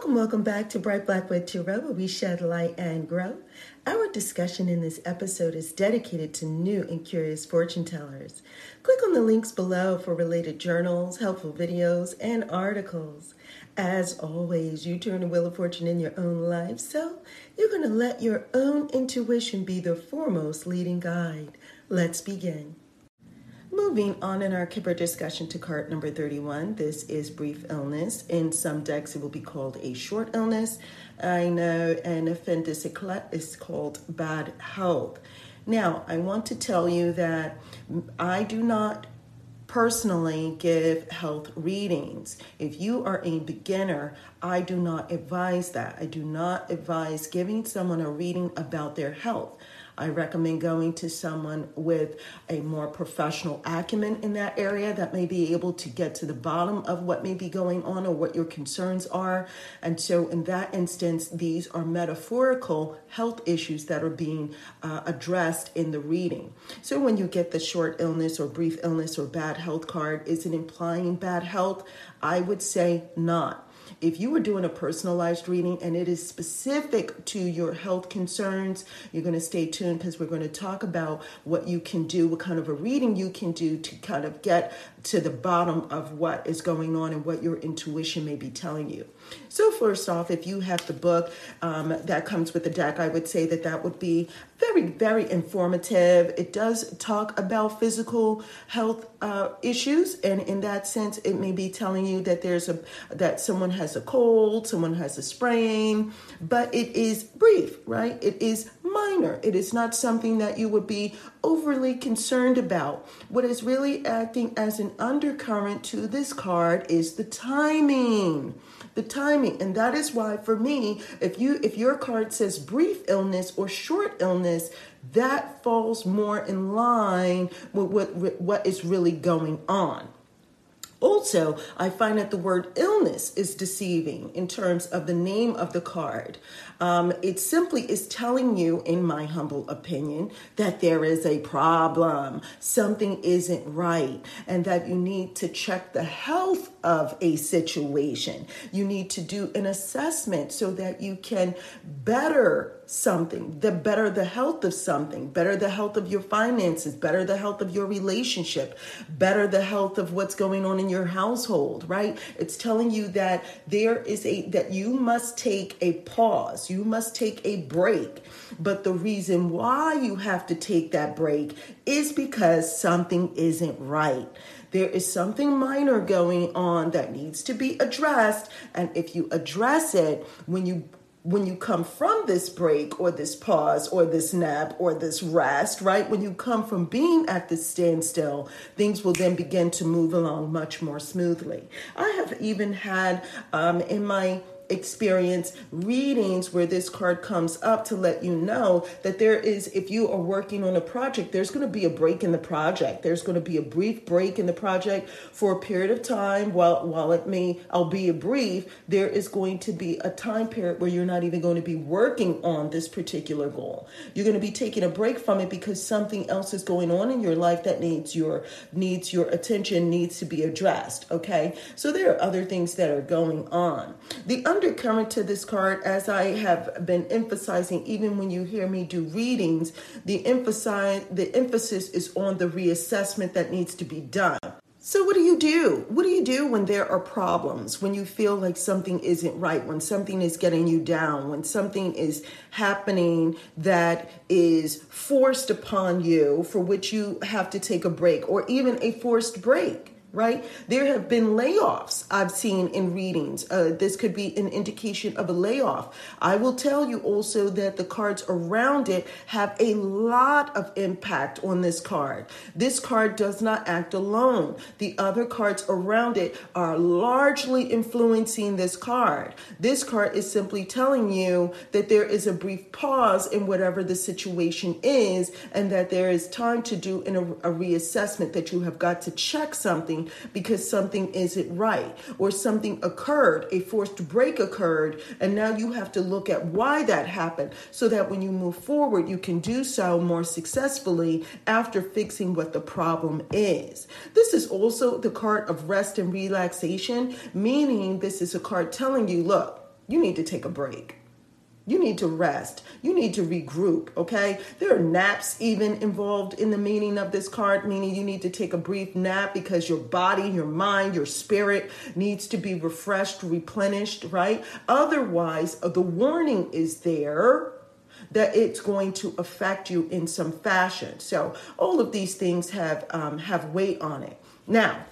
Welcome, welcome back to Bright Blackwood Tarot, where we shed light and grow. Our discussion in this episode is dedicated to new and curious fortune tellers. Click on the links below for related journals, helpful videos, and articles. As always, you turn the wheel of fortune in your own life, so you're going to let your own intuition be the foremost leading guide. Let's begin. Moving on in our Kipper discussion to card number 31, this is brief illness. In some decks, it will be called a short illness. I know an appendix is called bad health. Now, I want to tell you that I do not personally give health readings. If you are a beginner, I do not advise that. I do not advise giving someone a reading about their health. I recommend going to someone with a more professional acumen in that area that may be able to get to the bottom of what may be going on or what your concerns are. And so, in that instance, these are metaphorical health issues that are being uh, addressed in the reading. So, when you get the short illness or brief illness or bad health card, is it implying bad health? I would say not. If you are doing a personalized reading and it is specific to your health concerns, you're going to stay tuned because we're going to talk about what you can do, what kind of a reading you can do to kind of get to the bottom of what is going on and what your intuition may be telling you. So, first off, if you have the book um, that comes with the deck, I would say that that would be very, very informative. It does talk about physical health uh, issues, and in that sense, it may be telling you that there's a that someone has a cold, someone has a sprain, but it is brief, right? It is minor. It is not something that you would be overly concerned about. What is really acting as an undercurrent to this card is the timing the timing and that is why for me if you if your card says brief illness or short illness that falls more in line with what what is really going on also, I find that the word illness is deceiving in terms of the name of the card. Um, it simply is telling you, in my humble opinion, that there is a problem, something isn't right, and that you need to check the health of a situation. You need to do an assessment so that you can better something, the better the health of something, better the health of your finances, better the health of your relationship, better the health of what's going on in your household, right? It's telling you that there is a that you must take a pause you must take a break. But the reason why you have to take that break is because something isn't right. There is something minor going on that needs to be addressed. And if you address it, when you when you come from this break or this pause or this nap or this rest, right? When you come from being at this standstill, things will then begin to move along much more smoothly. I have even had um, in my experience readings where this card comes up to let you know that there is, if you are working on a project, there's going to be a break in the project. There's going to be a brief break in the project for a period of time. While, while it may, albeit brief, there is going to be a time period where you're not even going to be working on this particular goal. You're going to be taking a break from it because something else is going on in your life that needs your needs your attention, needs to be addressed. Okay. So there are other things that are going on. The undercurrent to this card, as I have been emphasizing, even when you hear me do readings, the emphasize the emphasis is on the reassessment that needs to be done. So, what do you do? What do you do when there are problems, when you feel like something isn't right, when something is getting you down, when something is happening that is forced upon you, for which you have to take a break, or even a forced break? Right? There have been layoffs I've seen in readings. Uh, this could be an indication of a layoff. I will tell you also that the cards around it have a lot of impact on this card. This card does not act alone. The other cards around it are largely influencing this card. This card is simply telling you that there is a brief pause in whatever the situation is and that there is time to do in a, a reassessment that you have got to check something something because something isn't right or something occurred, a forced break occurred, and now you have to look at why that happened so that when you move forward, you can do so more successfully after fixing what the problem is. This is also the card of rest and relaxation, meaning this is a card telling you, look, you need to take a break. You need to rest. You need to regroup, okay? There are naps even involved in the meaning of this card, meaning you need to take a brief nap because your body, your mind, your spirit needs to be refreshed, replenished, right? Otherwise, uh, the warning is there that it's going to affect you in some fashion. So all of these things have um, have weight on it. Now,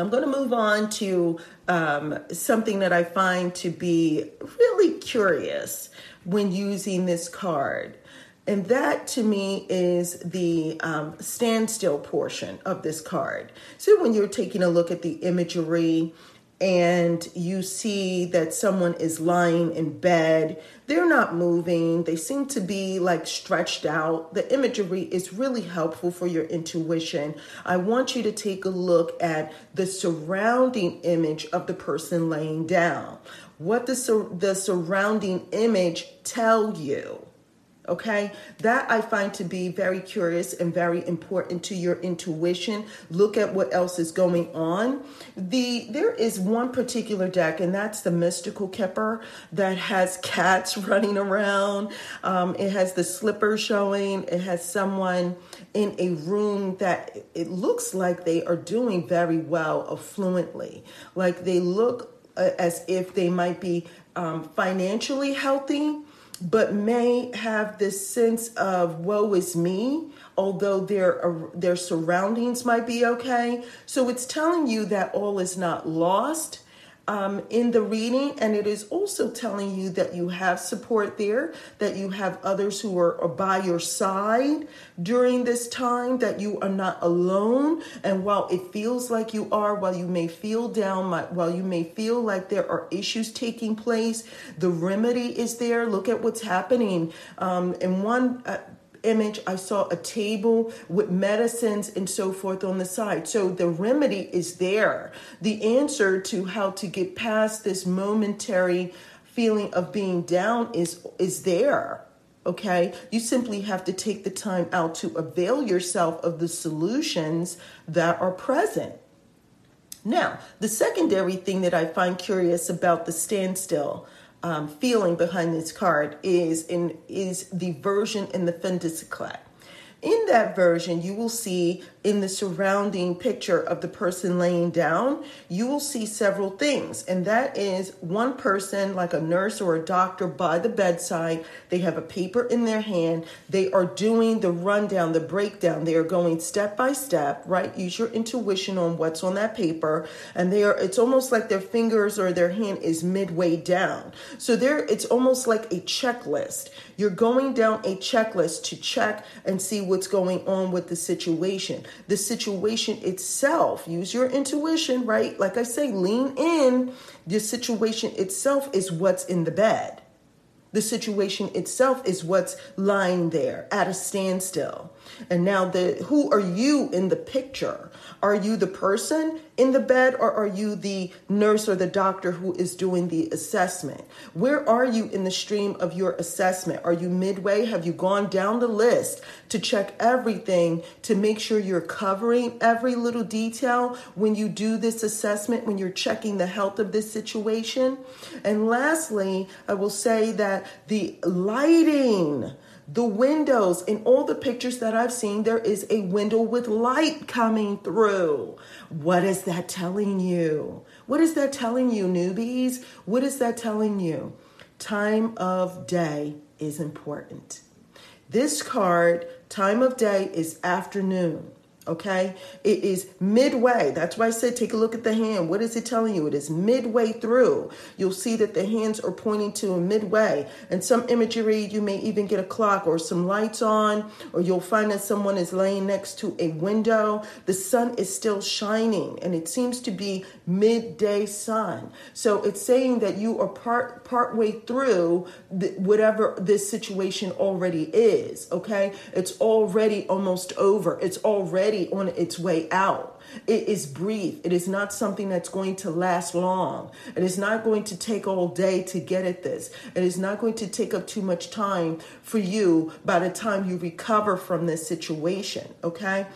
I'm going to move on to um, something that I find to be really curious when using this card. And that to me is the um, standstill portion of this card. So when you're taking a look at the imagery and you see that someone is lying in bed, they're not moving, they seem to be like stretched out. The imagery is really helpful for your intuition. I want you to take a look at the surrounding image of the person laying down. What the, the surrounding image tell you? Okay, that I find to be very curious and very important to your intuition. Look at what else is going on. The there is one particular deck, and that's the Mystical Kipper that has cats running around. Um, it has the slipper showing. It has someone in a room that it looks like they are doing very well, affluently. Like they look uh, as if they might be um, financially healthy but may have this sense of woe is me although their uh, their surroundings might be okay. So it's telling you that all is not lost um, in the reading, and it is also telling you that you have support there, that you have others who are, by your side during this time, that you are not alone. And while it feels like you are, while you may feel down, while you may feel like there are issues taking place, the remedy is there. Look at what's happening. Um, in one uh, image, I saw a table with medicines and so forth on the side. So the remedy is there. The answer to how to get past this momentary feeling of being down is is there. Okay? You simply have to take the time out to avail yourself of the solutions that are present. Now, the secondary thing that I find curious about the standstill um, feeling behind this card is in is the version in the fin de In that version, you will see in the surrounding picture of the person laying down, you will see several things. And that is one person, like a nurse or a doctor, by the bedside. They have a paper in their hand. They are doing the rundown, the breakdown. They are going step by step, right? Use your intuition on what's on that paper. And they are, it's almost like their fingers or their hand is midway down. So there, it's almost like a checklist. You're going down a checklist to check and see what's going on with the situation the situation itself. Use your intuition, right? Like I say, lean in. The situation itself is what's in the bed. The situation itself is what's lying there at a standstill. And now the who are you in the picture? Are you the person in the bed or are you the nurse or the doctor who is doing the assessment? Where are you in the stream of your assessment? Are you midway? Have you gone down the list to check everything to make sure you're covering every little detail when you do this assessment, when you're checking the health of this situation? And lastly, I will say that the lighting the windows in all the pictures that I've seen, there is a window with light coming through. What is that telling you? What is that telling you, newbies? What is that telling you? Time of day is important. This card, time of day, is afternoon okay? It is midway. That's why I said take a look at the hand. What is it telling you? It is midway through. You'll see that the hands are pointing to a midway. And some imagery, you may even get a clock or some lights on, or you'll find that someone is laying next to a window. The sun is still shining, and it seems to be midday sun. So it's saying that you are part part way through the, whatever this situation already is, okay? It's already almost over. It's already already on its way out. It is brief. It is not something that's going to last long. It is not going to take all day to get at this. It is not going to take up too much time for you by the time you recover from this situation, okay?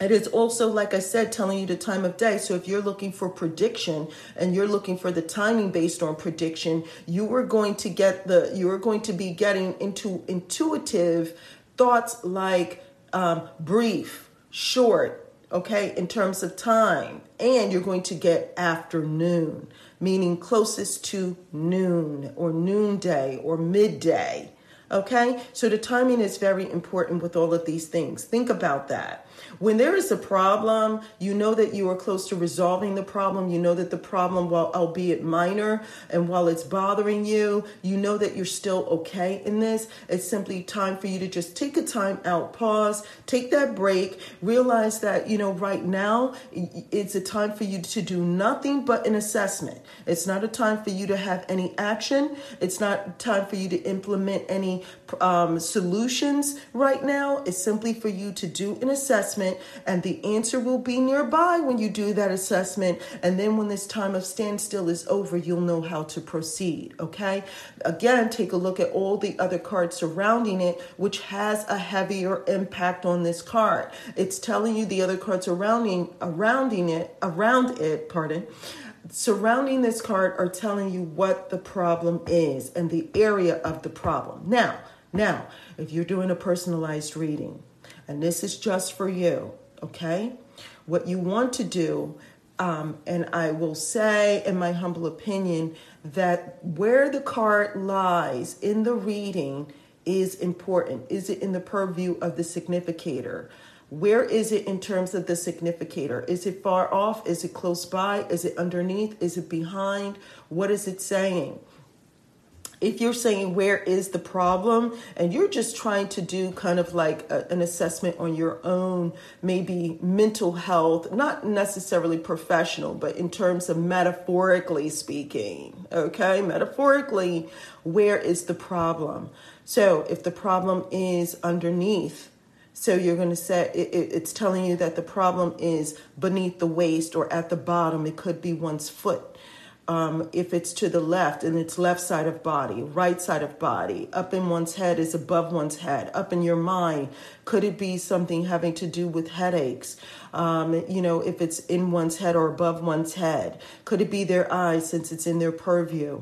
It is also, like I said, telling you the time of day. So if you're looking for prediction and you're looking for the timing based on prediction, you are going to get the you are going to be getting into intuitive thoughts like um, brief, short, okay, in terms of time, and you're going to get afternoon, meaning closest to noon or noonday or midday. Okay, so the timing is very important with all of these things. Think about that. When there is a problem, you know that you are close to resolving the problem. You know that the problem, while albeit minor and while it's bothering you, you know that you're still okay in this. It's simply time for you to just take a time out, pause, take that break, realize that, you know, right now it's a time for you to do nothing but an assessment. It's not a time for you to have any action. It's not time for you to implement any um, solutions right now. It's simply for you to do an assessment, and the answer will be nearby when you do that assessment. And then when this time of standstill is over, you'll know how to proceed. Okay. Again, take a look at all the other cards surrounding it, which has a heavier impact on this card. It's telling you the other cards surrounding surrounding it around it. Pardon surrounding this card are telling you what the problem is and the area of the problem. Now, now, if you're doing a personalized reading, and this is just for you, okay? What you want to do, um, and I will say, in my humble opinion, that where the card lies in the reading is important. Is it in the purview of the significator? Where is it in terms of the significator? Is it far off? Is it close by? Is it underneath? Is it behind? What is it saying? If you're saying where is the problem? and you're just trying to do kind of like a, an assessment on your own maybe mental health not necessarily professional but in terms of metaphorically speaking okay? Metaphorically where is the problem? So if the problem is underneath so you're going to say it, it, it's telling you that the problem is beneath the waist or at the bottom. It could be one's foot um, if it's to the left and it's left side of body, right side of body, up in one's head is above one's head, up in your mind. Could it be something having to do with headaches? Um, you know, if it's in one's head or above one's head, could it be their eyes since it's in their purview?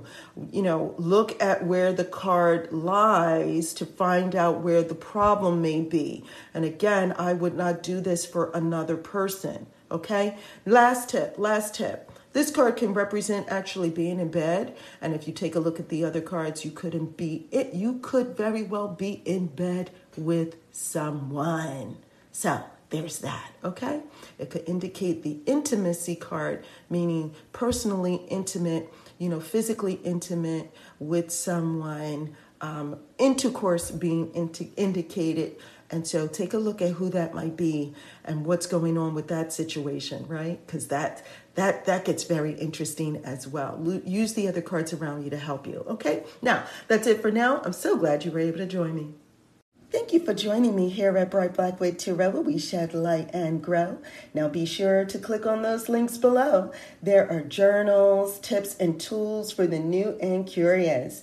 You know, look at where the card lies to find out where the problem may be. And again, I would not do this for another person. Okay. Last tip, last tip this card can represent actually being in bed, and if you take a look at the other cards, you couldn't be it. You could very well be in bed with someone. So there's that, okay? It could indicate the intimacy card, meaning personally intimate, you know, physically intimate with someone, um, intercourse being indicated. And so take a look at who that might be and what's going on with that situation, right? Because that that that gets very interesting as well. Use the other cards around you to help you. Okay, now that's it for now. I'm so glad you were able to join me. Thank you for joining me here at Bright Blackwood Tarot, where we shed light and grow. Now be sure to click on those links below. There are journals, tips, and tools for the new and curious.